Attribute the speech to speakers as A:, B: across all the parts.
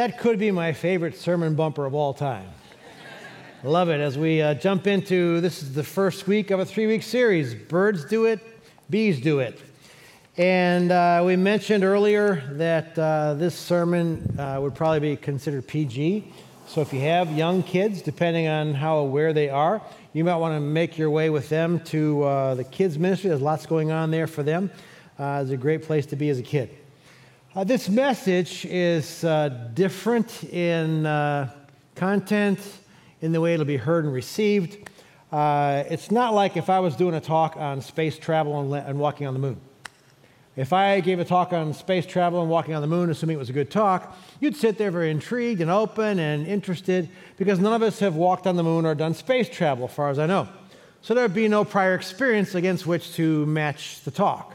A: That could be my favorite sermon bumper of all time. Love it. As we uh, jump into this is the first week of a three week series Birds Do It, Bees Do It. And uh, we mentioned earlier that uh, this sermon uh, would probably be considered PG. So if you have young kids, depending on how aware they are, you might want to make your way with them to uh, the kids' ministry. There's lots going on there for them. Uh, it's a great place to be as a kid. This message is different in content, in the way it'll be heard and received. Uh, it's not like if I was doing a talk on space travel and, and, walking on the moon. If I gave a talk on space travel and walking on the moon, assuming it was a good talk, you'd sit there very intrigued and open and interested because none of us have walked on the moon or done space travel, as far as I know. So there would be no prior experience against which to match the talk.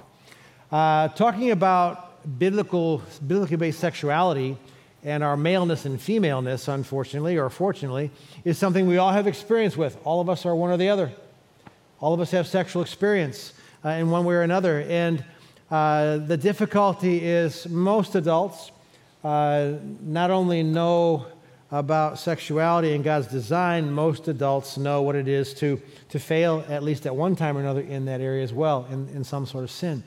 A: Uh, talking about biblical, biblically based sexuality and our maleness and femaleness, unfortunately or fortunately, is something we all have experience with. All of us are one or the other. All of us have sexual experience uh, in one way or another. And uh, the difficulty is most adults uh, not only know about sexuality and God's design, most adults know what it is to, to fail at least at one time or another in that area as well, in, in some sort of sin.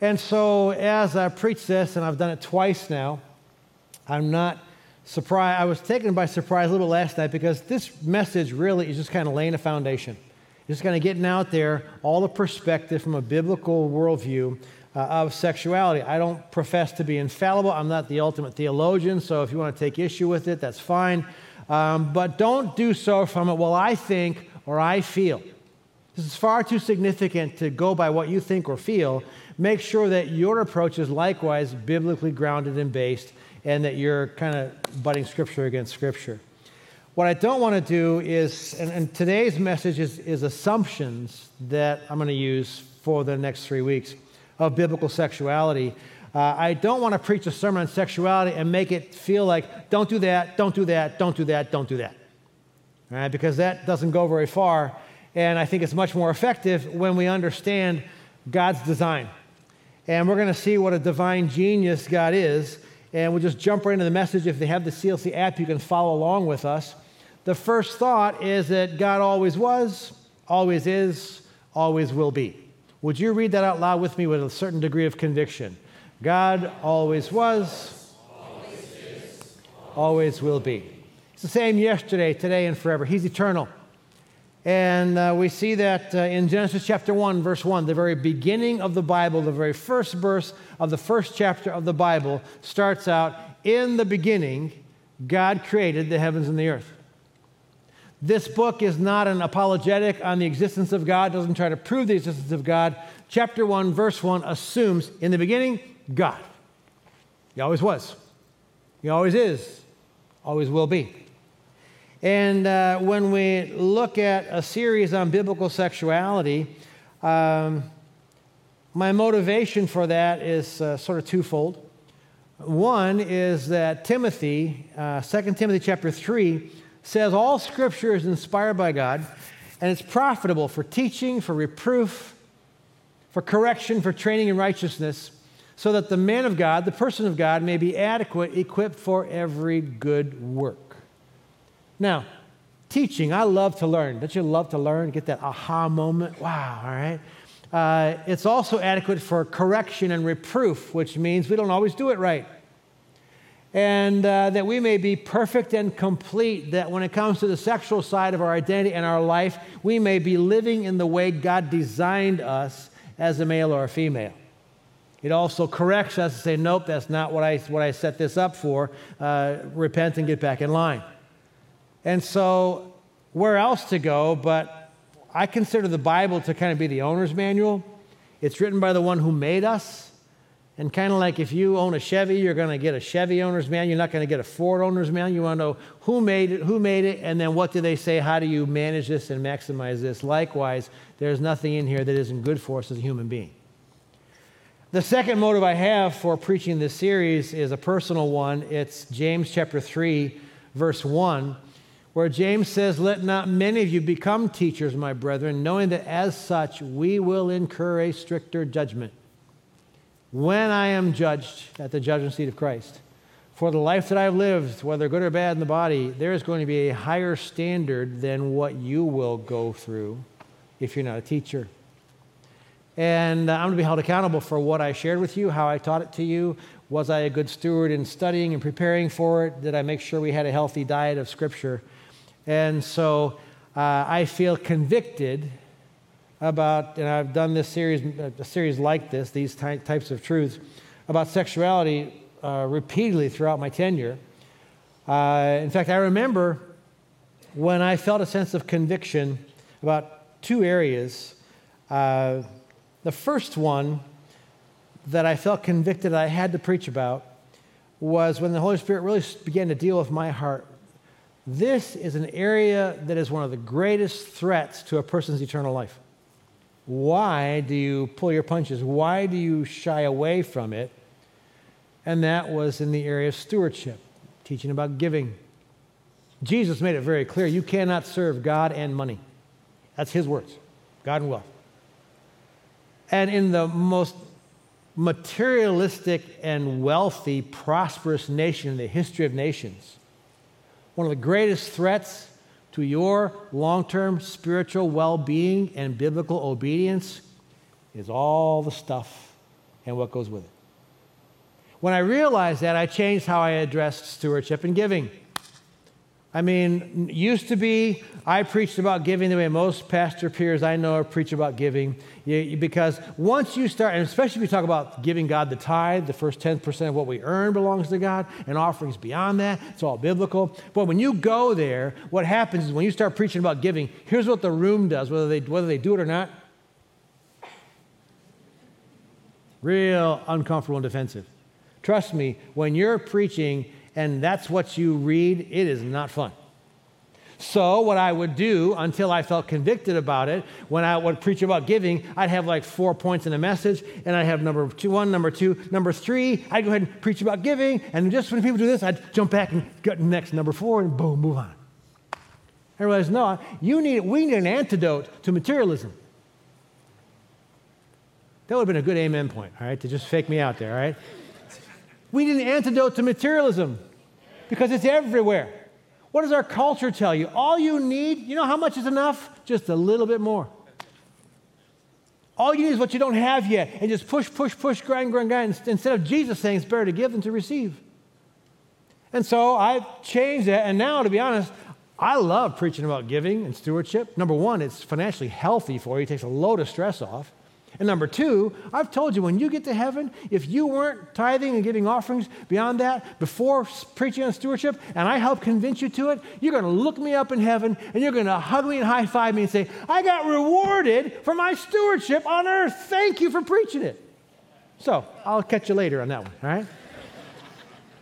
A: And so, as I preach this, and I've done it twice now, I'm not surprised. I was taken by surprise a little last night because this message really is just kind of laying a foundation. Just kind of getting out there all the perspective from a biblical worldview uh, of sexuality. I don't profess to be infallible. I'm not the ultimate theologian, so if you want to take issue with it, that's fine. Um, but don't do so from it, well, I think or I feel. This is far too significant to go by what you think or feel make sure that your approach is likewise biblically grounded and based, and that you're kind of butting Scripture against Scripture. What I don't want to do is, and, and today's message is, is assumptions that I'm going to use for the next three weeks of biblical sexuality. Uh, I don't want to preach a sermon on sexuality and make it feel like, don't do that, don't do that, don't do that, don't do that. All right, because that doesn't go very far. And I think it's much more effective when we understand God's design and we're going to see what a divine genius God is. And we'll just jump right into the message. If they have the CLC app, you can follow along with us. The first thought is that God always was, always is, always will be. Would you read that out loud with me with a certain degree of conviction? God always was, always, is, always will be. It's the same yesterday, today, and forever. He's eternal. And uh, we see that uh, in Genesis chapter 1, verse 1, the very beginning of the Bible, the very first verse of the first chapter of the Bible starts out In the beginning, God created the heavens and the earth. This book is not an apologetic on the existence of God, doesn't try to prove the existence of God. Chapter 1, verse 1 assumes in the beginning, God. He always was, He always is, always will be. And uh, when we look at a series on biblical sexuality, um, my motivation for that is uh, sort of twofold. One is that Timothy, uh, 2 Timothy chapter 3, says all scripture is inspired by God and it's profitable for teaching, for reproof, for correction, for training in righteousness, so that the man of God, the person of God, may be adequate, equipped for every good work. Now, teaching, I love to learn. Don't you love to learn? Get that aha moment? Wow, all right. Uh, it's also adequate for correction and reproof, which means we don't always do it right. And uh, that we may be perfect and complete, that when it comes to the sexual side of our identity and our life, we may be living in the way God designed us as a male or a female. It also corrects us to say, nope, that's not what I, what I set this up for. Uh, repent and get back in line. And so, where else to go? But I consider the Bible to kind of be the owner's manual. It's written by the one who made us. And kind of like if you own a Chevy, you're going to get a Chevy owner's manual. You're not going to get a Ford owner's manual. You want to know who made it, who made it, and then what do they say? How do you manage this and maximize this? Likewise, there's nothing in here that isn't good for us as a human being. The second motive I have for preaching this series is a personal one. It's James chapter 3, verse 1, where James says, Let not many of you become teachers, my brethren, knowing that as such we will incur a stricter judgment when I am judged at the judgment seat of Christ. For the life that I've lived, whether good or bad in the body, there is going to be a higher standard than what you will go through if you're not a teacher. And uh, I'm going to be held accountable for what I shared with you, how I taught it to you. Was I a good steward in studying and preparing for it? Did I make sure we had a healthy diet of Scripture? And so uh, I feel convicted about, and I've done this series, a series like this, these ty- types of truths, about sexuality uh, repeatedly throughout my tenure. Uh, in fact, I remember when I felt a sense of conviction about two areas. Uh, the first one that I felt convicted I had to preach about was when the Holy Spirit really began to deal with my heart. This is an area that is one of the greatest threats to a person's eternal life. Why do you pull your punches? Why do you shy away from it? And that was in the area of stewardship, teaching about giving. Jesus made it very clear you cannot serve God and money. That's his words God and wealth. And in the most materialistic and wealthy, prosperous nation in the history of nations, one of the greatest threats to your long term spiritual well being and biblical obedience is all the stuff and what goes with it. When I realized that, I changed how I addressed stewardship and giving. I mean, used to be, I preached about giving the way most pastor peers I know preach about giving. because once you start, and especially if you talk about giving God the tithe, the first 10% of what we earn belongs to God, and offerings beyond that, it's all biblical. But when you go there, what happens is when you start preaching about giving, here's what the room does, whether they, whether they do it or not. Real uncomfortable and defensive. Trust me, when you're preaching and that's what you read, it is not fun. So, what I would do until I felt convicted about it, when I would preach about giving, I'd have like four points in a message, and I'd have number two, one, number two, number three. I'd go ahead and preach about giving, and just when people do this, I'd jump back and get next number four, and boom, move on. I realized, no, you need, we need an antidote to materialism. That would have been a good amen point, all right, to just fake me out there, all right? We need an antidote to materialism because it's everywhere. What does our culture tell you? All you need, you know how much is enough? Just a little bit more. All you need is what you don't have yet, and just push, push, push, grind, grind, grind. Instead of Jesus saying it's better to give than to receive. And so I've changed that, and now, to be honest, I love preaching about giving and stewardship. Number one, it's financially healthy for you, it takes a load of stress off. And number two, I've told you when you get to heaven, if you weren't tithing and giving offerings beyond that before preaching on stewardship, and I help convince you to it, you're going to look me up in heaven and you're going to hug me and high five me and say, I got rewarded for my stewardship on earth. Thank you for preaching it. So I'll catch you later on that one, all right?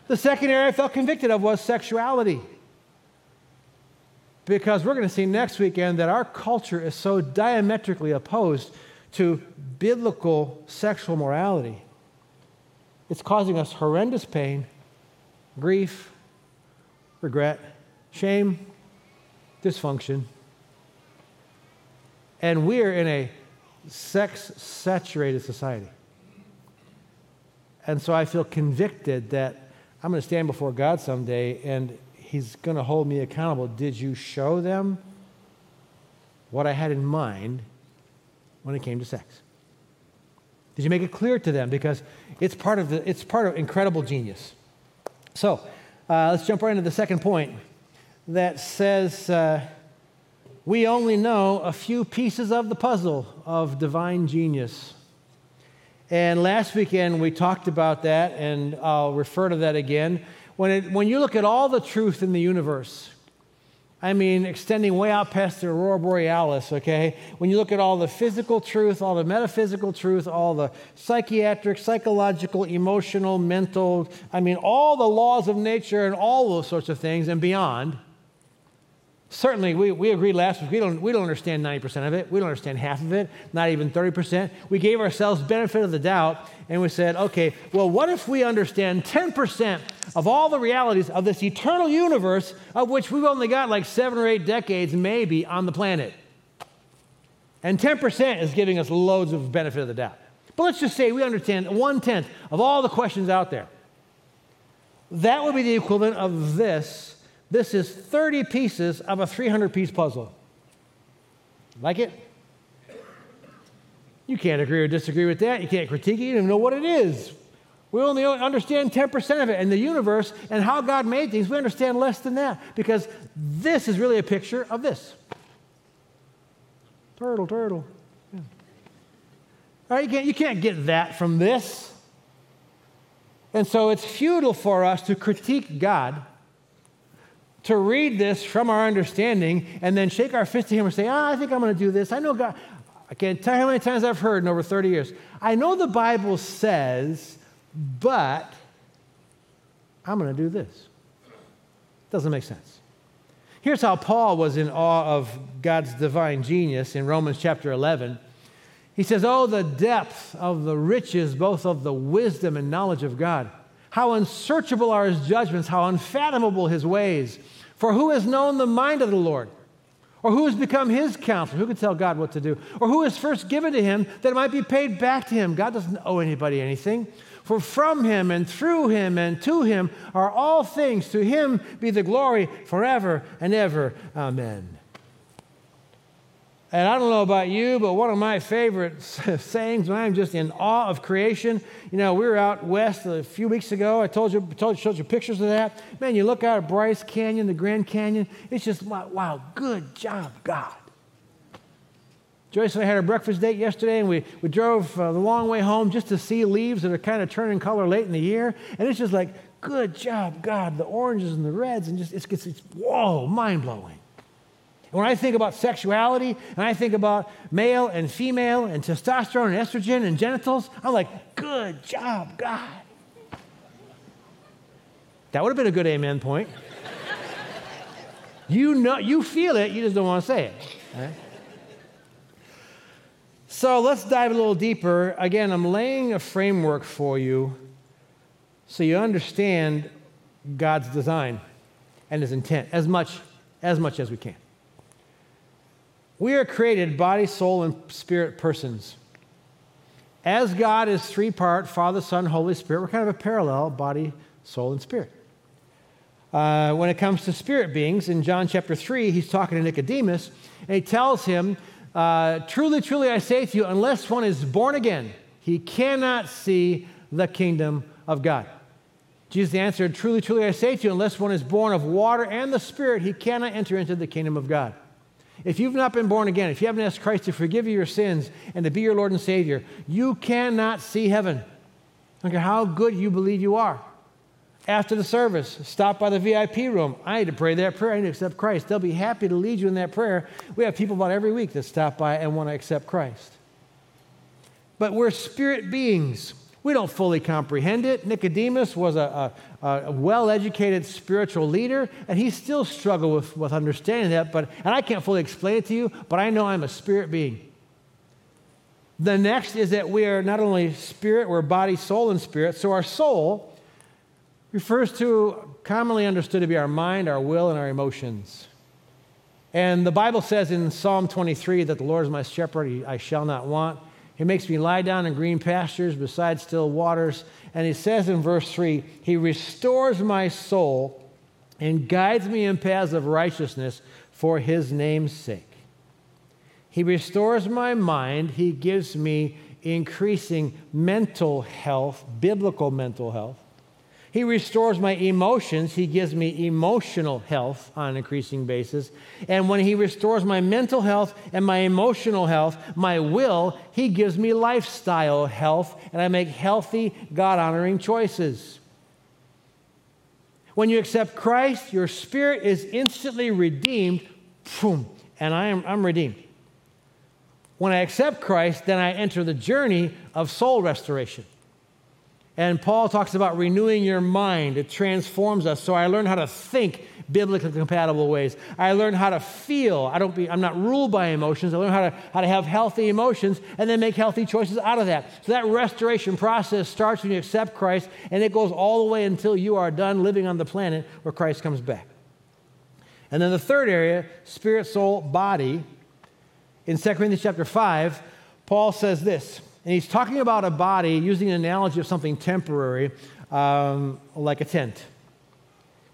A: the second area I felt convicted of was sexuality. Because we're going to see next weekend that our culture is so diametrically opposed to biblical sexual morality. It's causing us horrendous pain, grief, regret, shame, dysfunction. And we're in a sex saturated society. And so I feel convicted that I'm going to stand before God someday and He's going to hold me accountable. Did you show them what I had in mind when it came to sex? Did you make it clear to them? Because it's part of, the, it's part of incredible genius. So uh, let's jump right into the second point that says uh, we only know a few pieces of the puzzle of divine genius. And last weekend we talked about that, and I'll refer to that again. When, it, when you look at all the truth in the universe, I mean, extending way out past the aurora borealis, okay? When you look at all the physical truth, all the metaphysical truth, all the psychiatric, psychological, emotional, mental, I mean, all the laws of nature and all those sorts of things and beyond, Certainly, we, we agreed last week, we don't, we don't understand 90% of it. We don't understand half of it, not even 30%. We gave ourselves benefit of the doubt, and we said, okay, well, what if we understand 10% of all the realities of this eternal universe, of which we've only got like seven or eight decades, maybe, on the planet? And 10% is giving us loads of benefit of the doubt. But let's just say we understand one tenth of all the questions out there. That would be the equivalent of this this is 30 pieces of a 300 piece puzzle. Like it? You can't agree or disagree with that. You can't critique it. You don't even know what it is. We only understand 10% of it. And the universe and how God made things, we understand less than that because this is really a picture of this. Turtle, turtle. Yeah. All right, you can't, you can't get that from this. And so it's futile for us to critique God to read this from our understanding and then shake our fist at him and say, ah, I think I'm going to do this. I know God. I can't tell you how many times I've heard in over 30 years. I know the Bible says, but I'm going to do this. Doesn't make sense. Here's how Paul was in awe of God's divine genius in Romans chapter 11. He says, Oh, the depth of the riches, both of the wisdom and knowledge of God. How unsearchable are his judgments, how unfathomable his ways. For who has known the mind of the Lord? Or who has become his counselor? Who can tell God what to do? Or who has first given to him that it might be paid back to him? God doesn't owe anybody anything. For from him and through him and to him are all things. To him be the glory forever and ever. Amen. And I don't know about you, but one of my favorite sayings when I'm just in awe of creation, you know, we were out west a few weeks ago. I told you, told you, showed you pictures of that. Man, you look out at Bryce Canyon, the Grand Canyon. It's just, wow, wow good job, God. Joyce and I had our breakfast date yesterday, and we, we drove uh, the long way home just to see leaves that are kind of turning color late in the year. And it's just like, good job, God. The oranges and the reds, and just, it's, it's, it's whoa, mind blowing. When I think about sexuality and I think about male and female and testosterone and estrogen and genitals, I'm like, good job, God. That would have been a good amen point. you know, you feel it, you just don't want to say it. Right? So let's dive a little deeper. Again, I'm laying a framework for you so you understand God's design and his intent as much as much as we can. We are created body, soul, and spirit persons. As God is three part Father, Son, Holy Spirit, we're kind of a parallel body, soul, and spirit. Uh, when it comes to spirit beings, in John chapter 3, he's talking to Nicodemus, and he tells him, uh, Truly, truly, I say to you, unless one is born again, he cannot see the kingdom of God. Jesus answered, Truly, truly, I say to you, unless one is born of water and the Spirit, he cannot enter into the kingdom of God. If you've not been born again, if you haven't asked Christ to forgive you your sins and to be your Lord and Savior, you cannot see heaven. I care how good you believe you are. After the service, stop by the VIP room. I need to pray that prayer. I need to accept Christ. They'll be happy to lead you in that prayer. We have people about every week that stop by and want to accept Christ. But we're spirit beings. We don't fully comprehend it. Nicodemus was a, a, a well educated spiritual leader, and he still struggled with, with understanding that. But, and I can't fully explain it to you, but I know I'm a spirit being. The next is that we are not only spirit, we're body, soul, and spirit. So our soul refers to commonly understood to be our mind, our will, and our emotions. And the Bible says in Psalm 23 that the Lord is my shepherd, I shall not want. He makes me lie down in green pastures beside still waters. And he says in verse 3 He restores my soul and guides me in paths of righteousness for his name's sake. He restores my mind. He gives me increasing mental health, biblical mental health. He restores my emotions. He gives me emotional health on an increasing basis. And when He restores my mental health and my emotional health, my will, He gives me lifestyle health, and I make healthy, God honoring choices. When you accept Christ, your spirit is instantly redeemed, boom, and I am, I'm redeemed. When I accept Christ, then I enter the journey of soul restoration. And Paul talks about renewing your mind. It transforms us. So I learn how to think biblically compatible ways. I learn how to feel. I don't be, I'm not ruled by emotions. I learn how to, how to have healthy emotions and then make healthy choices out of that. So that restoration process starts when you accept Christ and it goes all the way until you are done living on the planet where Christ comes back. And then the third area, spirit, soul, body. In 2 Corinthians chapter 5, Paul says this, and he's talking about a body using an analogy of something temporary, um, like a tent.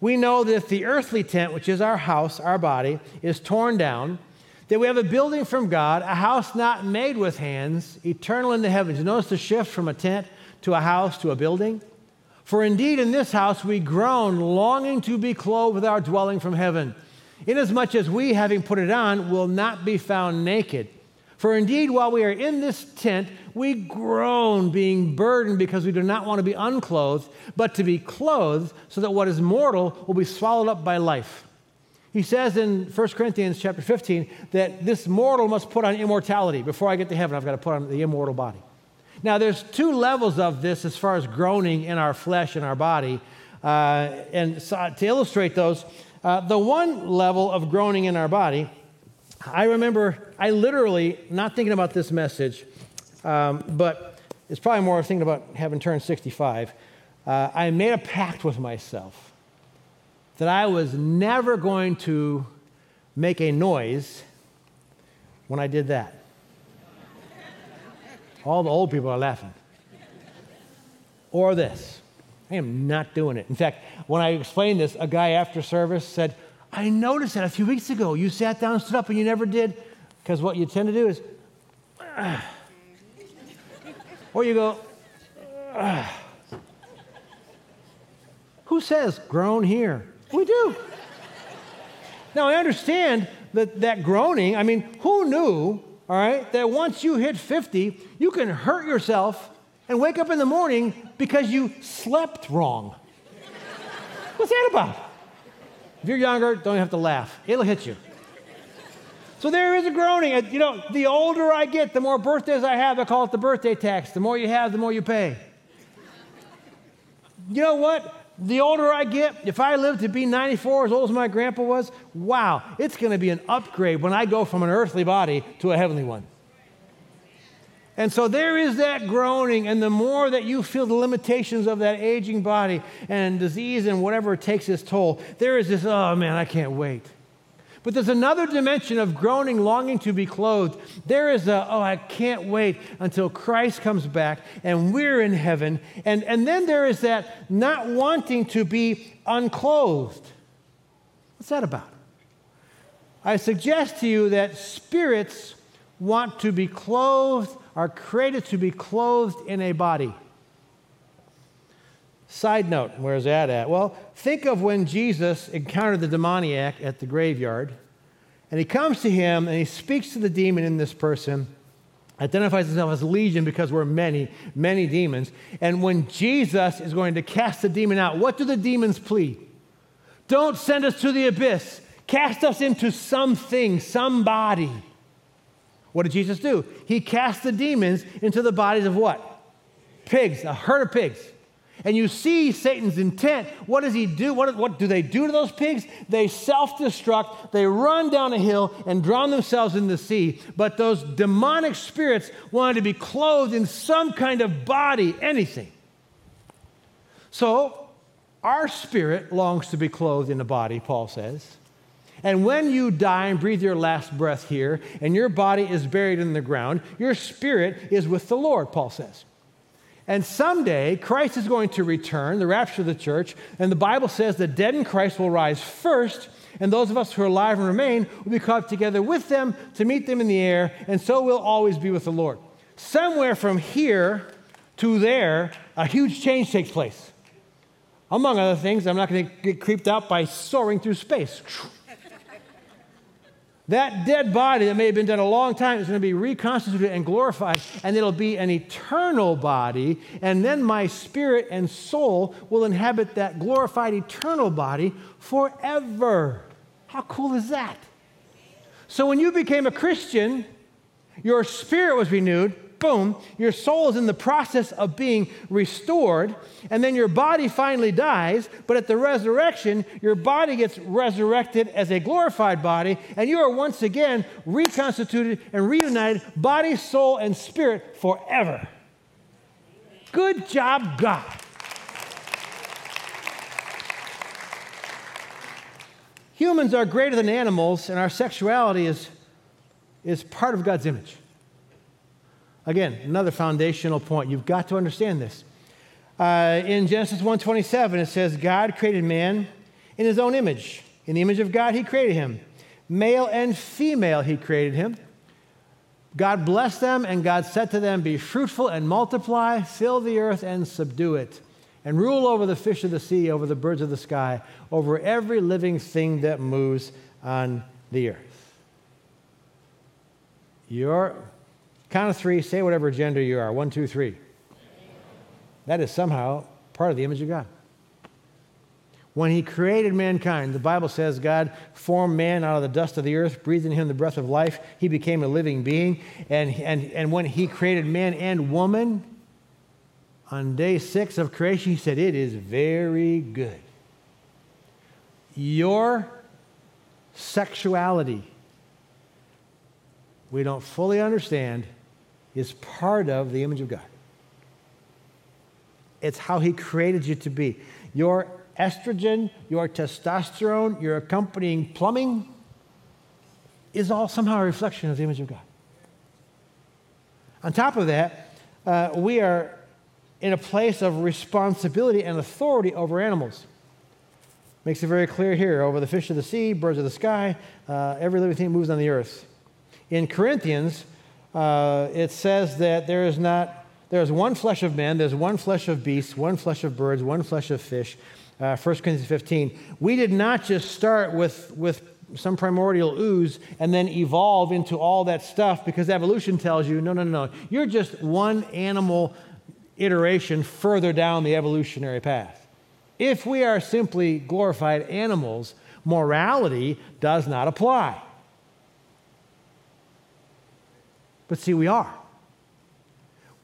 A: We know that if the earthly tent, which is our house, our body, is torn down, that we have a building from God, a house not made with hands, eternal in the heavens. You notice the shift from a tent to a house to a building? For indeed in this house we groan, longing to be clothed with our dwelling from heaven, inasmuch as we, having put it on, will not be found naked. For indeed, while we are in this tent, we groan, being burdened because we do not want to be unclothed, but to be clothed, so that what is mortal will be swallowed up by life. He says in 1 Corinthians chapter 15 that this mortal must put on immortality. Before I get to heaven, I've got to put on the immortal body. Now, there's two levels of this as far as groaning in our flesh and our body. Uh, and so to illustrate those, uh, the one level of groaning in our body I remember, I literally, not thinking about this message, um, but it's probably more thinking about having turned 65. Uh, I made a pact with myself that I was never going to make a noise when I did that. All the old people are laughing. Or this. I am not doing it. In fact, when I explained this, a guy after service said, I noticed that a few weeks ago. You sat down, stood up, and you never did. Because what you tend to do is, or you go, uh. who says groan here? We do. now, I understand that, that groaning, I mean, who knew, all right, that once you hit 50, you can hurt yourself and wake up in the morning because you slept wrong? What's that about? If you're younger, don't have to laugh. It'll hit you. So there is a groaning. Uh, you know, the older I get, the more birthdays I have. I call it the birthday tax. The more you have, the more you pay. You know what? The older I get, if I live to be 94, as old as my grandpa was, wow, it's going to be an upgrade when I go from an earthly body to a heavenly one. And so there is that groaning, and the more that you feel the limitations of that aging body and disease and whatever takes its toll, there is this, oh man, I can't wait. But there's another dimension of groaning, longing to be clothed. There is a, oh, I can't wait until Christ comes back and we're in heaven. And, and then there is that not wanting to be unclothed. What's that about? I suggest to you that spirits want to be clothed are created to be clothed in a body. Side note, where's that at? Well, think of when Jesus encountered the demoniac at the graveyard, and he comes to him and he speaks to the demon in this person, identifies himself as legion because we're many, many demons. And when Jesus is going to cast the demon out, what do the demons plead? Don't send us to the abyss. Cast us into something, somebody. What did Jesus do? He cast the demons into the bodies of what? Pigs, a herd of pigs. And you see Satan's intent. What does he do? What, what do they do to those pigs? They self destruct, they run down a hill and drown themselves in the sea. But those demonic spirits wanted to be clothed in some kind of body, anything. So, our spirit longs to be clothed in a body, Paul says. And when you die and breathe your last breath here, and your body is buried in the ground, your spirit is with the Lord, Paul says. And someday, Christ is going to return, the rapture of the church, and the Bible says the dead in Christ will rise first, and those of us who are alive and remain will be caught together with them to meet them in the air, and so we'll always be with the Lord. Somewhere from here to there, a huge change takes place. Among other things, I'm not going to get creeped out by soaring through space. That dead body that may have been dead a long time is going to be reconstituted and glorified, and it'll be an eternal body. And then my spirit and soul will inhabit that glorified eternal body forever. How cool is that? So when you became a Christian, your spirit was renewed, boom, your soul is in the process of being restored, and then your body finally dies, but at the resurrection, your body gets resurrected as a glorified body, and you are once again reconstituted and reunited, body, soul, and spirit forever. Good job, God. Humans are greater than animals, and our sexuality is, is part of God's image. Again, another foundational point. You've got to understand this. Uh, in Genesis 1:27, it says, "God created man in His own image. In the image of God, He created him. Male and female, He created him. God blessed them, and God said to them, Be fruitful and multiply, fill the earth and subdue it, and rule over the fish of the sea, over the birds of the sky, over every living thing that moves on the earth. Your Count of three, say whatever gender you are. One, two, three. That is somehow part of the image of God. When he created mankind, the Bible says God formed man out of the dust of the earth, breathed in him the breath of life. He became a living being. And, and, and when he created man and woman, on day six of creation, he said, It is very good. Your sexuality, we don't fully understand is part of the image of God. It's how He created you to be. Your estrogen, your testosterone, your accompanying plumbing is all somehow a reflection of the image of God. On top of that, uh, we are in a place of responsibility and authority over animals. Makes it very clear here over the fish of the sea, birds of the sky, uh, every living thing moves on the earth. In Corinthians, uh, it says that there is not, there is one flesh of men, there's one flesh of beasts, one flesh of birds, one flesh of fish. Uh, 1 Corinthians 15. We did not just start with, with some primordial ooze and then evolve into all that stuff because evolution tells you no, no, no, no. You're just one animal iteration further down the evolutionary path. If we are simply glorified animals, morality does not apply. But see, we are.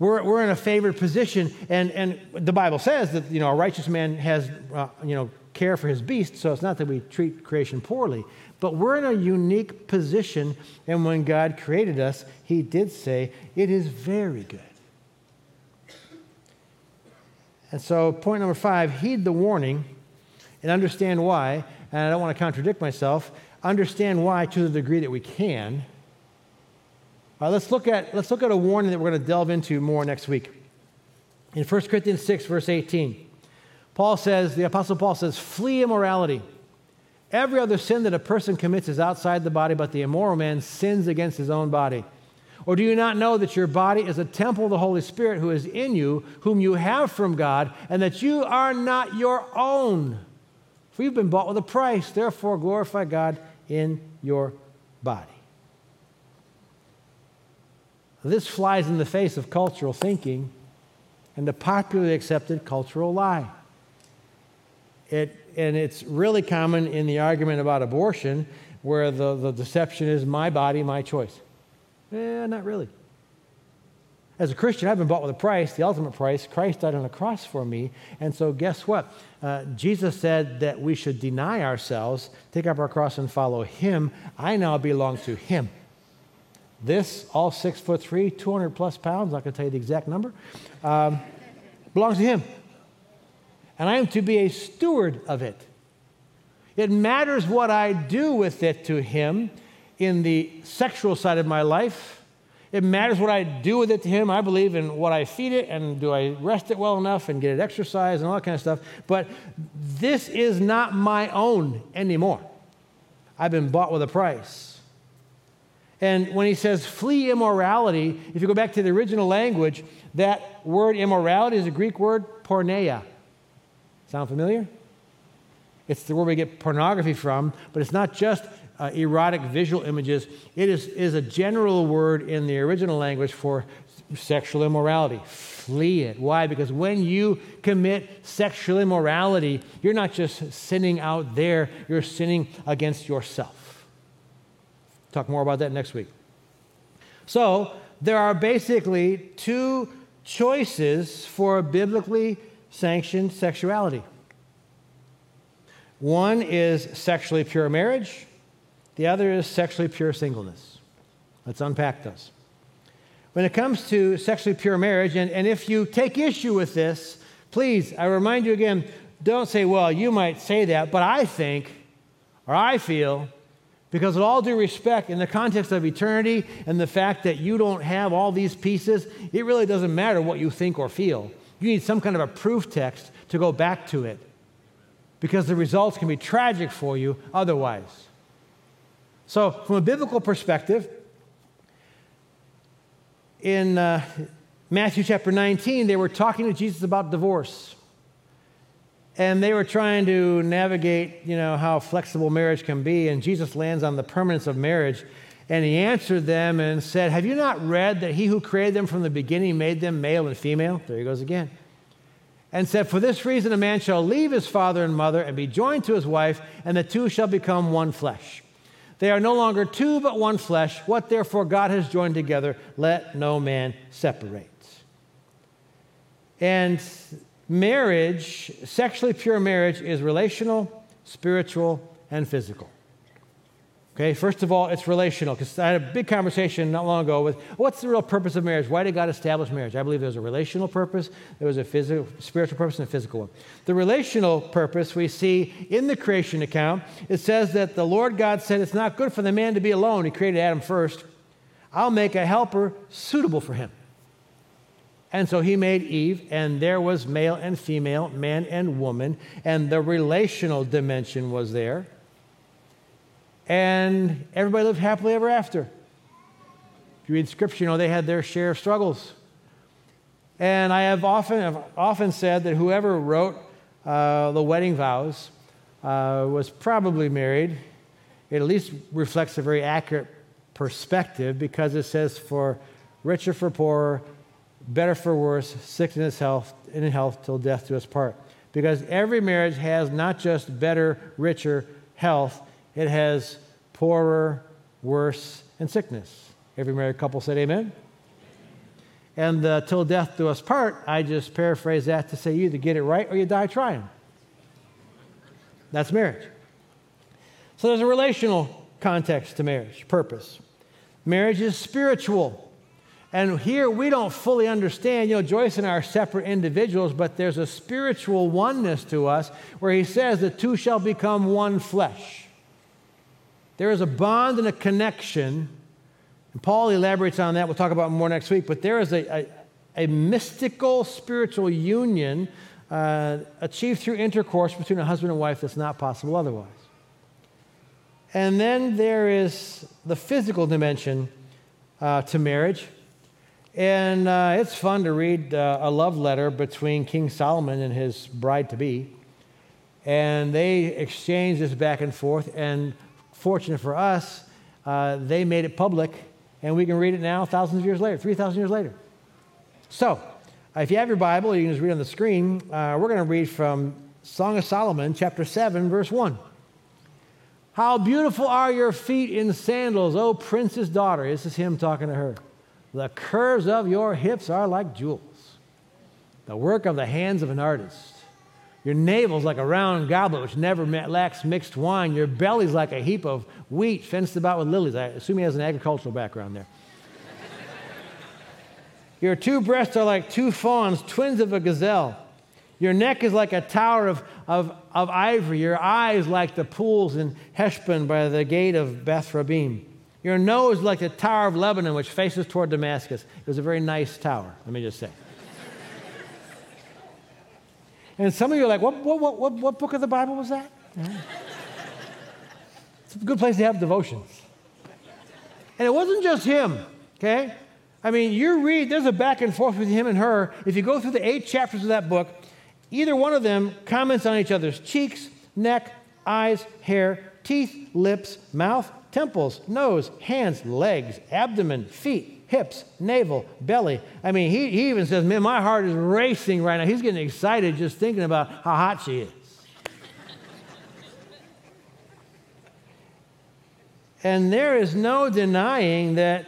A: We're, we're in a favored position, and, and the Bible says that you know, a righteous man has uh, you know, care for his beast, so it's not that we treat creation poorly. But we're in a unique position, and when God created us, He did say, It is very good. And so, point number five heed the warning and understand why. And I don't want to contradict myself. Understand why to the degree that we can right, let's look at let's look at a warning that we're going to delve into more next week. In 1 Corinthians 6, verse 18, Paul says, the Apostle Paul says, flee immorality. Every other sin that a person commits is outside the body, but the immoral man sins against his own body. Or do you not know that your body is a temple of the Holy Spirit who is in you, whom you have from God, and that you are not your own? For you've been bought with a price. Therefore, glorify God in your body. This flies in the face of cultural thinking and the popularly accepted cultural lie. It, and it's really common in the argument about abortion where the, the deception is my body, my choice. Eh, not really. As a Christian, I've been bought with a price, the ultimate price. Christ died on the cross for me. And so, guess what? Uh, Jesus said that we should deny ourselves, take up our cross, and follow Him. I now belong to Him. This, all six foot three, 200 plus pounds, I can tell you the exact number, um, belongs to him. And I am to be a steward of it. It matters what I do with it to him in the sexual side of my life. It matters what I do with it to him. I believe in what I feed it and do I rest it well enough and get it exercise and all that kind of stuff. But this is not my own anymore. I've been bought with a price. And when he says flee immorality, if you go back to the original language, that word immorality is a Greek word porneia. Sound familiar? It's the word we get pornography from, but it's not just uh, erotic visual images. It is, is a general word in the original language for sexual immorality. Flee it. Why? Because when you commit sexual immorality, you're not just sinning out there, you're sinning against yourself. Talk more about that next week. So, there are basically two choices for biblically sanctioned sexuality. One is sexually pure marriage, the other is sexually pure singleness. Let's unpack those. When it comes to sexually pure marriage, and, and if you take issue with this, please, I remind you again don't say, well, you might say that, but I think or I feel because, with all due respect, in the context of eternity and the fact that you don't have all these pieces, it really doesn't matter what you think or feel. You need some kind of a proof text to go back to it because the results can be tragic for you otherwise. So, from a biblical perspective, in uh, Matthew chapter 19, they were talking to Jesus about divorce and they were trying to navigate, you know, how flexible marriage can be. And Jesus lands on the permanence of marriage. And he answered them and said, Have you not read that he who created them from the beginning made them male and female? There he goes again. And said, For this reason, a man shall leave his father and mother and be joined to his wife, and the two shall become one flesh. They are no longer two, but one flesh. What therefore God has joined together, let no man separate. And marriage, sexually pure marriage, is relational, spiritual, and physical. Okay, first of all, it's relational because I had a big conversation not long ago with what's the real purpose of marriage? Why did God establish marriage? I believe there's a relational purpose, there was a physical, spiritual purpose, and a physical one. The relational purpose we see in the creation account, it says that the Lord God said it's not good for the man to be alone. He created Adam first. I'll make a helper suitable for him. And so he made Eve, and there was male and female, man and woman, and the relational dimension was there. And everybody lived happily ever after. If you read scripture, you know they had their share of struggles. And I have often, have often said that whoever wrote uh, the wedding vows uh, was probably married. It at least reflects a very accurate perspective because it says for richer for poorer, better for worse, sickness, health, in health till death do us part. Because every marriage has not just better, richer health, it has poorer, worse, and sickness. Every married couple said amen. And uh, till death do us part, I just paraphrase that to say you either get it right or you die trying. That's marriage. So there's a relational context to marriage, purpose. Marriage is spiritual. And here we don't fully understand. You know, Joyce and I are separate individuals, but there's a spiritual oneness to us where he says the two shall become one flesh. There is a bond and a connection. And Paul elaborates on that. We'll talk about more next week. But there is a, a, a mystical spiritual union uh, achieved through intercourse between a husband and wife that's not possible otherwise. And then there is the physical dimension uh, to marriage. And uh, it's fun to read uh, a love letter between King Solomon and his bride to be. And they exchanged this back and forth. And fortunate for us, uh, they made it public. And we can read it now, thousands of years later, 3,000 years later. So, if you have your Bible, you can just read on the screen. Uh, we're going to read from Song of Solomon, chapter 7, verse 1. How beautiful are your feet in sandals, O prince's daughter. This is him talking to her. The curves of your hips are like jewels, the work of the hands of an artist. Your navel's like a round goblet which never lacks mixed wine. Your belly's like a heap of wheat fenced about with lilies. I assume he has an agricultural background there. Your two breasts are like two fawns, twins of a gazelle. Your neck is like a tower of, of, of ivory. Your eyes like the pools in Heshbon by the gate of Beth Rabim. Your nose like the Tower of Lebanon, which faces toward Damascus. It was a very nice tower, let me just say. and some of you are like, what, what, what, what, book of the Bible was that? it's a good place to have devotions. And it wasn't just him, okay? I mean, you read, there's a back and forth with him and her. If you go through the eight chapters of that book, either one of them comments on each other's cheeks, neck, eyes, hair, teeth, lips, mouth, temples, nose, hands, legs, abdomen, feet, hips, navel, belly. I mean, he, he even says, Man, my heart is racing right now. He's getting excited just thinking about how hot she is. and there is no denying that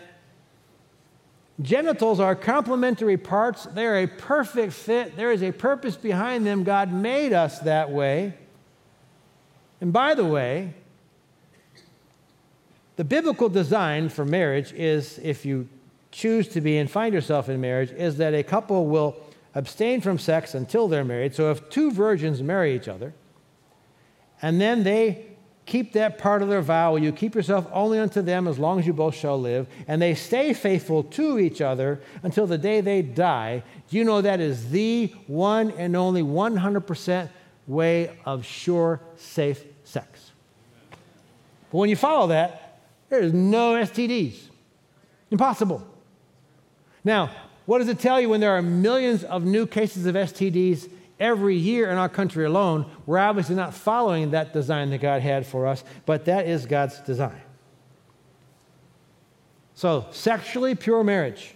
A: genitals are complementary parts. They're a perfect fit. There is a purpose behind them. God made us that way. And by the way, the biblical design for marriage is if you choose to be and find yourself in marriage, is that a couple will abstain from sex until they're married. So if two virgins marry each other, and then they keep that part of their vow, you keep yourself only unto them as long as you both shall live, and they stay faithful to each other until the day they die, do you know that is the one and only 100% way of sure, safe sex? But when you follow that, there is no STDs. Impossible. Now, what does it tell you when there are millions of new cases of STDs every year in our country alone? We're obviously not following that design that God had for us, but that is God's design. So, sexually pure marriage.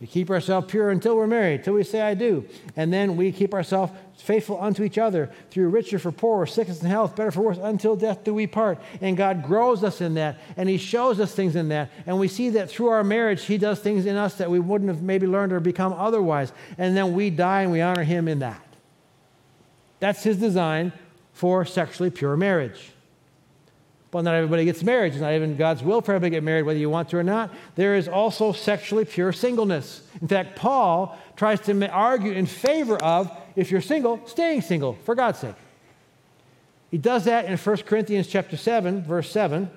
A: We keep ourselves pure until we're married, till we say I do. And then we keep ourselves faithful unto each other through richer for poorer, sickness and health, better for worse, until death do we part. And God grows us in that, and He shows us things in that. And we see that through our marriage, He does things in us that we wouldn't have maybe learned or become otherwise. And then we die and we honor Him in that. That's His design for sexually pure marriage. But not everybody gets married. It's not even God's will for everybody to get married, whether you want to or not. There is also sexually pure singleness. In fact, Paul tries to argue in favor of, if you're single, staying single, for God's sake. He does that in 1 Corinthians chapter 7, verse 7.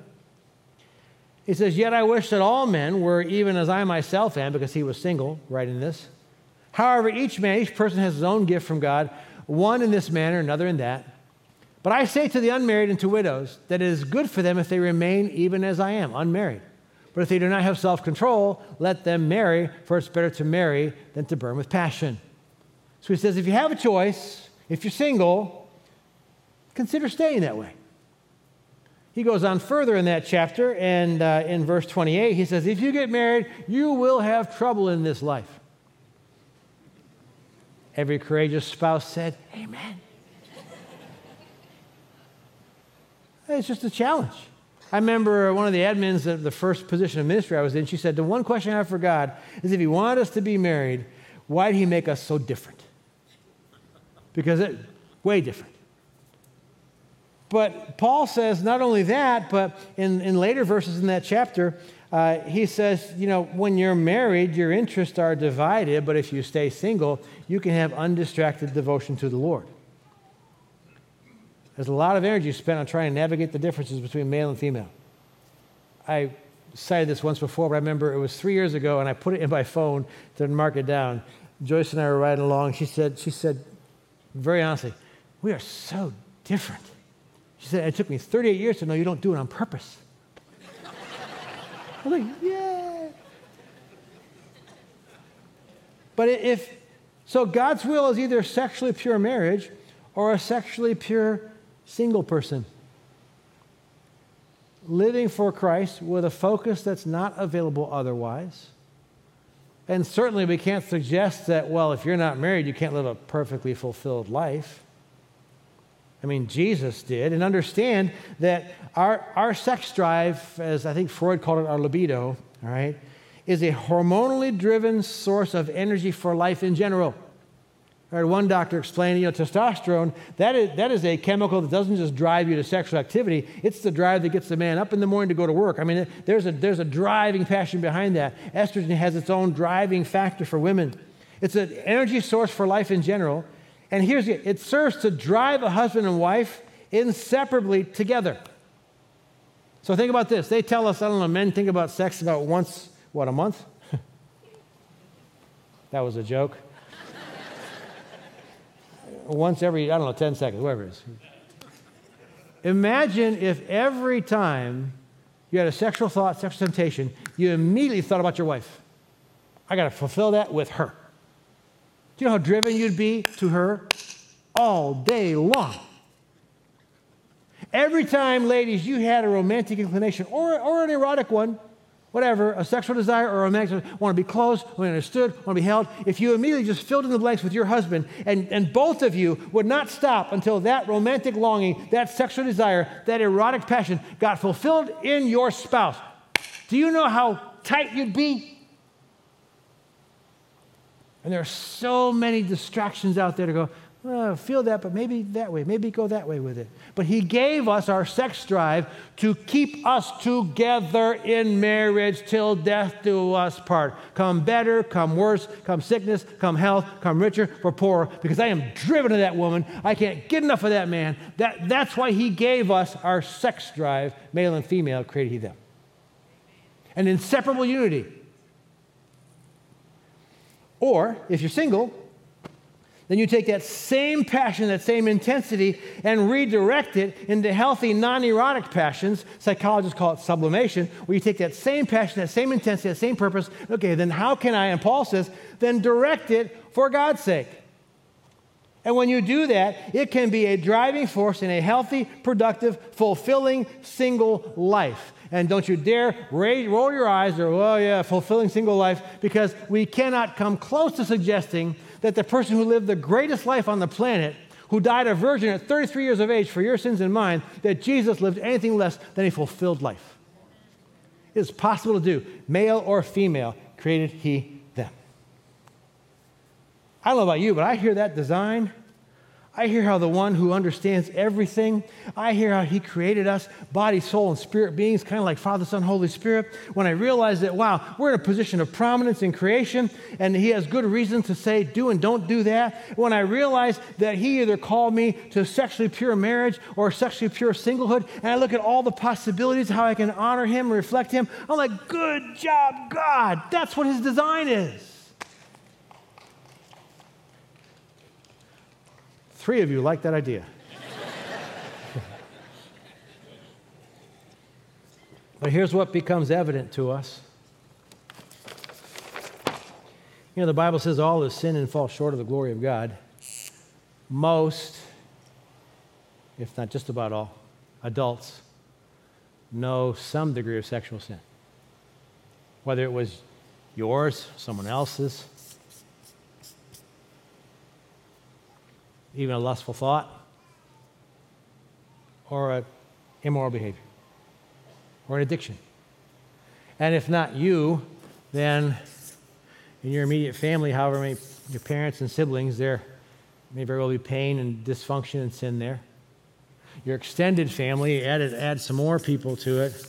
A: He says, Yet I wish that all men were even as I myself am, because he was single, writing this. However, each man, each person has his own gift from God, one in this manner, another in that. But I say to the unmarried and to widows that it is good for them if they remain even as I am, unmarried. But if they do not have self control, let them marry, for it's better to marry than to burn with passion. So he says, if you have a choice, if you're single, consider staying that way. He goes on further in that chapter, and uh, in verse 28, he says, If you get married, you will have trouble in this life. Every courageous spouse said, Amen. It's just a challenge. I remember one of the admins of the first position of ministry I was in, she said, The one question I have for God is if He wanted us to be married, why did He make us so different? Because it, way different. But Paul says not only that, but in, in later verses in that chapter, uh, he says, you know, when you're married, your interests are divided, but if you stay single, you can have undistracted devotion to the Lord. There's a lot of energy spent on trying to navigate the differences between male and female. I cited this once before, but I remember it was three years ago, and I put it in my phone to mark it down. Joyce and I were riding along. She said, she said, very honestly, we are so different. She said, it took me 38 years to know you don't do it on purpose. I'm like, yeah. But if, so God's will is either sexually pure marriage or a sexually pure single person. Living for Christ with a focus that's not available otherwise. And certainly we can't suggest that, well, if you're not married, you can't live a perfectly fulfilled life. I mean, Jesus did. And understand that our, our sex drive, as I think Freud called it, our libido, all right, is a hormonally driven source of energy for life in general. I heard one doctor explain, you know, testosterone, that is, that is a chemical that doesn't just drive you to sexual activity, it's the drive that gets the man up in the morning to go to work. I mean, there's a, there's a driving passion behind that. Estrogen has its own driving factor for women. It's an energy source for life in general. And here's it it serves to drive a husband and wife inseparably together. So think about this. They tell us, I don't know, men think about sex about once, what, a month? that was a joke once every, I don't know, 10 seconds, whatever it is. Imagine if every time you had a sexual thought, sexual temptation, you immediately thought about your wife. I got to fulfill that with her. Do you know how driven you'd be to her all day long? Every time, ladies, you had a romantic inclination or, or an erotic one, whatever, a sexual desire or a romantic want to be close, want to be understood, want to be held, if you immediately just filled in the blanks with your husband and, and both of you would not stop until that romantic longing, that sexual desire, that erotic passion got fulfilled in your spouse, do you know how tight you'd be? And there are so many distractions out there to go, well, feel that, but maybe that way, maybe go that way with it. But He gave us our sex drive to keep us together in marriage till death do us part. Come better, come worse, come sickness, come health, come richer or poorer, because I am driven to that woman. I can't get enough of that man. That, that's why He gave us our sex drive, male and female, created He them. An inseparable unity. Or, if you're single, then you take that same passion, that same intensity, and redirect it into healthy, non erotic passions. Psychologists call it sublimation, where you take that same passion, that same intensity, that same purpose. Okay, then how can I, and Paul says, then direct it for God's sake. And when you do that, it can be a driving force in a healthy, productive, fulfilling single life. And don't you dare roll your eyes or, oh, yeah, fulfilling single life, because we cannot come close to suggesting that the person who lived the greatest life on the planet, who died a virgin at 33 years of age for your sins and mine, that Jesus lived anything less than a fulfilled life. It is possible to do. Male or female, created he them. I don't know about you, but I hear that design I hear how the one who understands everything, I hear how he created us, body, soul, and spirit beings, kind of like Father, Son, Holy Spirit. When I realize that, wow, we're in a position of prominence in creation, and he has good reason to say, do and don't do that. When I realize that he either called me to sexually pure marriage or sexually pure singlehood, and I look at all the possibilities, how I can honor him, reflect him, I'm like, good job, God. That's what his design is. Three of you like that idea. but here's what becomes evident to us. You know, the Bible says all is sin and fall short of the glory of God. Most, if not just about all, adults know some degree of sexual sin. Whether it was yours, someone else's, even a lustful thought, or an immoral behavior, or an addiction. And if not you, then in your immediate family, however many your parents and siblings, there may very well be pain and dysfunction and sin there. Your extended family, add, add some more people to it.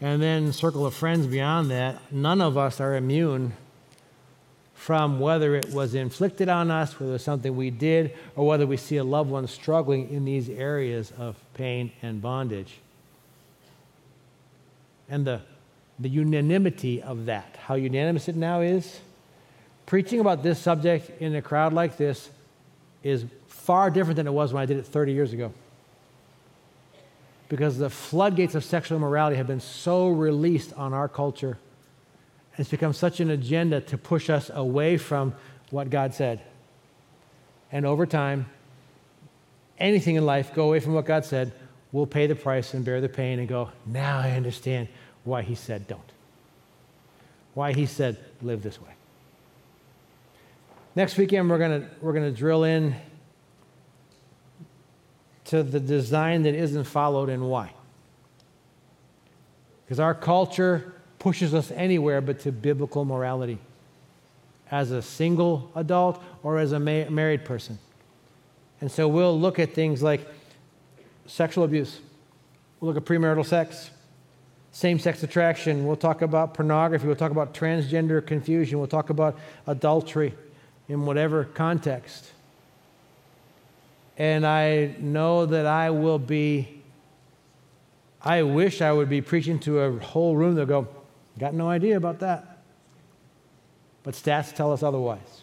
A: And then circle of friends beyond that. None of us are immune from whether it was inflicted on us, whether it was something we did, or whether we see a loved one struggling in these areas of pain and bondage. And the, the unanimity of that, how unanimous it now is, preaching about this subject in a crowd like this is far different than it was when I did it 30 years ago. Because the floodgates of sexual immorality have been so released on our culture it's become such an agenda to push us away from what God said. And over time, anything in life, go away from what God said, we'll pay the price and bear the pain and go, now I understand why He said don't. Why He said live this way. Next weekend, we're going we're going to drill in to the design that isn't followed and why. Because our culture pushes us anywhere but to biblical morality. As a single adult or as a ma- married person. And so we'll look at things like sexual abuse, we'll look at premarital sex, same sex attraction, we'll talk about pornography, we'll talk about transgender confusion, we'll talk about adultery in whatever context. And I know that I will be, I wish I would be preaching to a whole room that go, Got no idea about that. But stats tell us otherwise.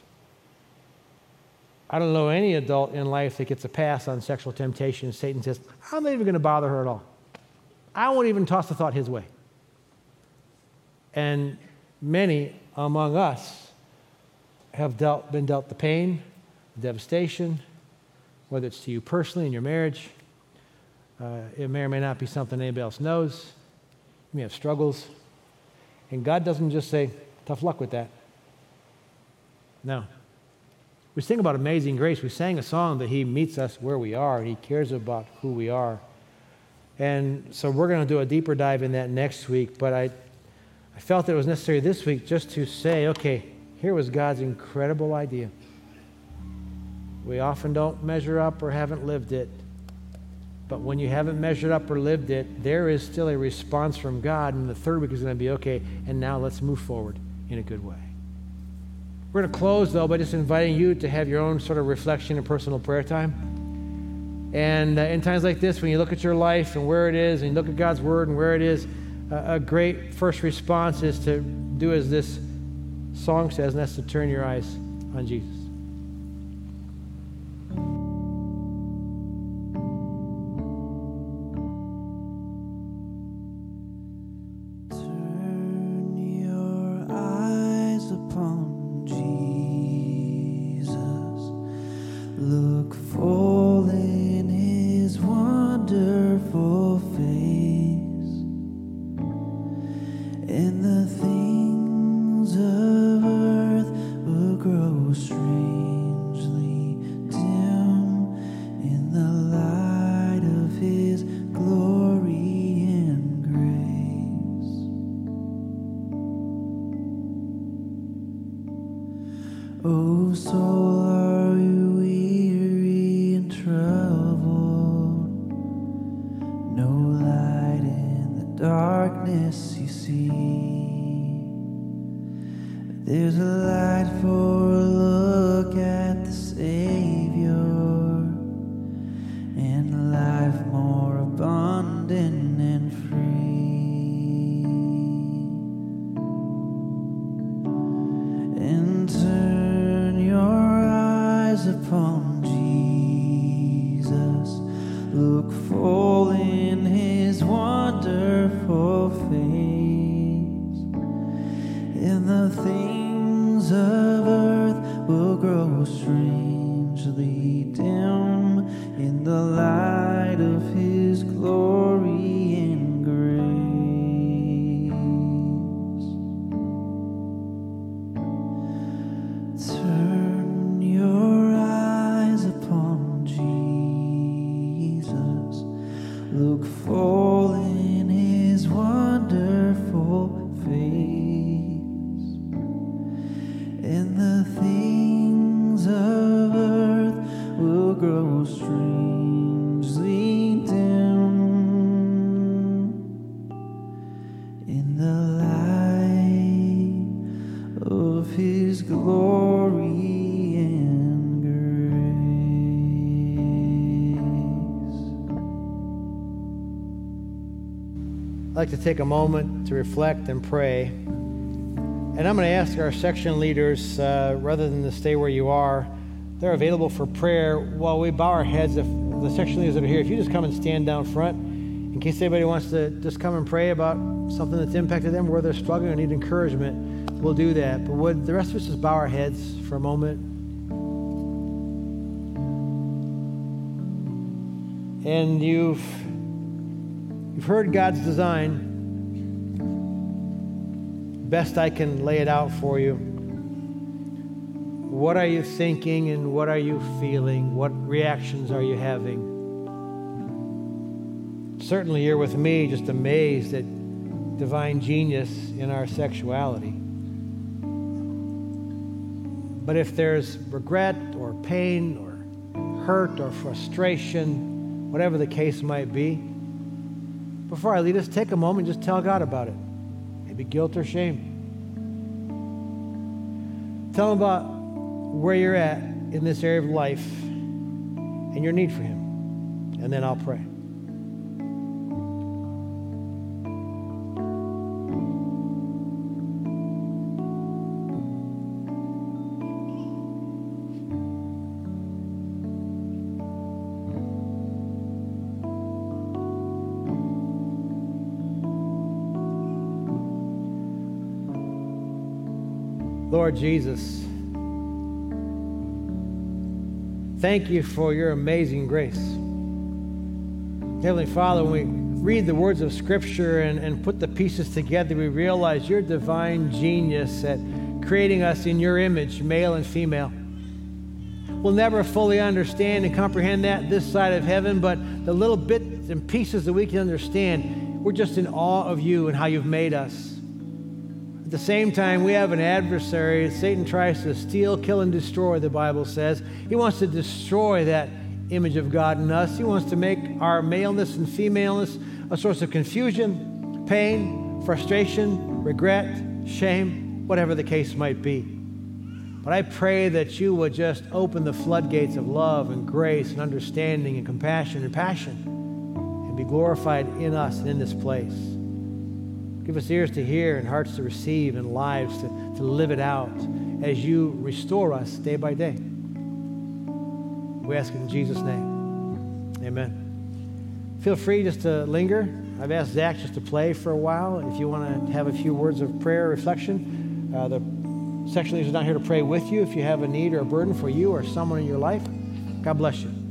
A: I don't know any adult in life that gets a pass on sexual temptation. Satan says, I'm not even going to bother her at all. I won't even toss the thought his way. And many among us have dealt, been dealt the pain, the devastation, whether it's to you personally in your marriage, Uh, it may or may not be something anybody else knows. You may have struggles. And God doesn't just say, tough luck with that. No. We sing about amazing grace. We sang a song that He meets us where we are, and He cares about who we are. And so we're going to do a deeper dive in that next week. But I, I felt it was necessary this week just to say, okay, here was God's incredible idea. We often don't measure up or haven't lived it. But when you haven't measured up or lived it, there is still a response from God. And the third week is going to be okay, and now let's move forward in a good way. We're going to close, though, by just inviting you to have your own sort of reflection and personal prayer time. And uh, in times like this, when you look at your life and where it is, and you look at God's Word and where it is, uh, a great first response is to do as this song says, and that's to turn your eyes on Jesus. Like to take a moment to reflect and pray. And I'm going to ask our section leaders, uh, rather than to stay where you are, they're available for prayer while we bow our heads. If the section leaders that are here, if you just come and stand down front, in case anybody wants to just come and pray about something that's impacted them, where they're struggling or need encouragement, we'll do that. But would the rest of us just bow our heads for a moment? And you've You've heard God's design. Best I can lay it out for you. What are you thinking and what are you feeling? What reactions are you having? Certainly, you're with me just amazed at divine genius in our sexuality. But if there's regret or pain or hurt or frustration, whatever the case might be, before I lead us, take a moment and just tell God about it. Maybe guilt or shame. Tell Him about where you're at in this area of life and your need for Him. And then I'll pray. Lord Jesus, thank you for your amazing grace. Heavenly Father, when we read the words of Scripture and, and put the pieces together, we realize your divine genius at creating us in your image, male and female. We'll never fully understand and comprehend that this side of heaven, but the little bits and pieces that we can understand, we're just in awe of you and how you've made us. The same time, we have an adversary. Satan tries to steal, kill, and destroy, the Bible says. He wants to destroy that image of God in us. He wants to make our maleness and femaleness a source of confusion, pain, frustration, regret, shame, whatever the case might be. But I pray that you would just open the floodgates of love and grace and understanding and compassion and passion and be glorified in us and in this place. Give us ears to hear and hearts to receive and lives to, to live it out as you restore us day by day. We ask it in Jesus' name. Amen. Feel free just to linger. I've asked Zach just to play for a while. If you want to have a few words of prayer reflection, uh, the section leaders are down here to pray with you if you have a need or a burden for you or someone in your life. God bless you.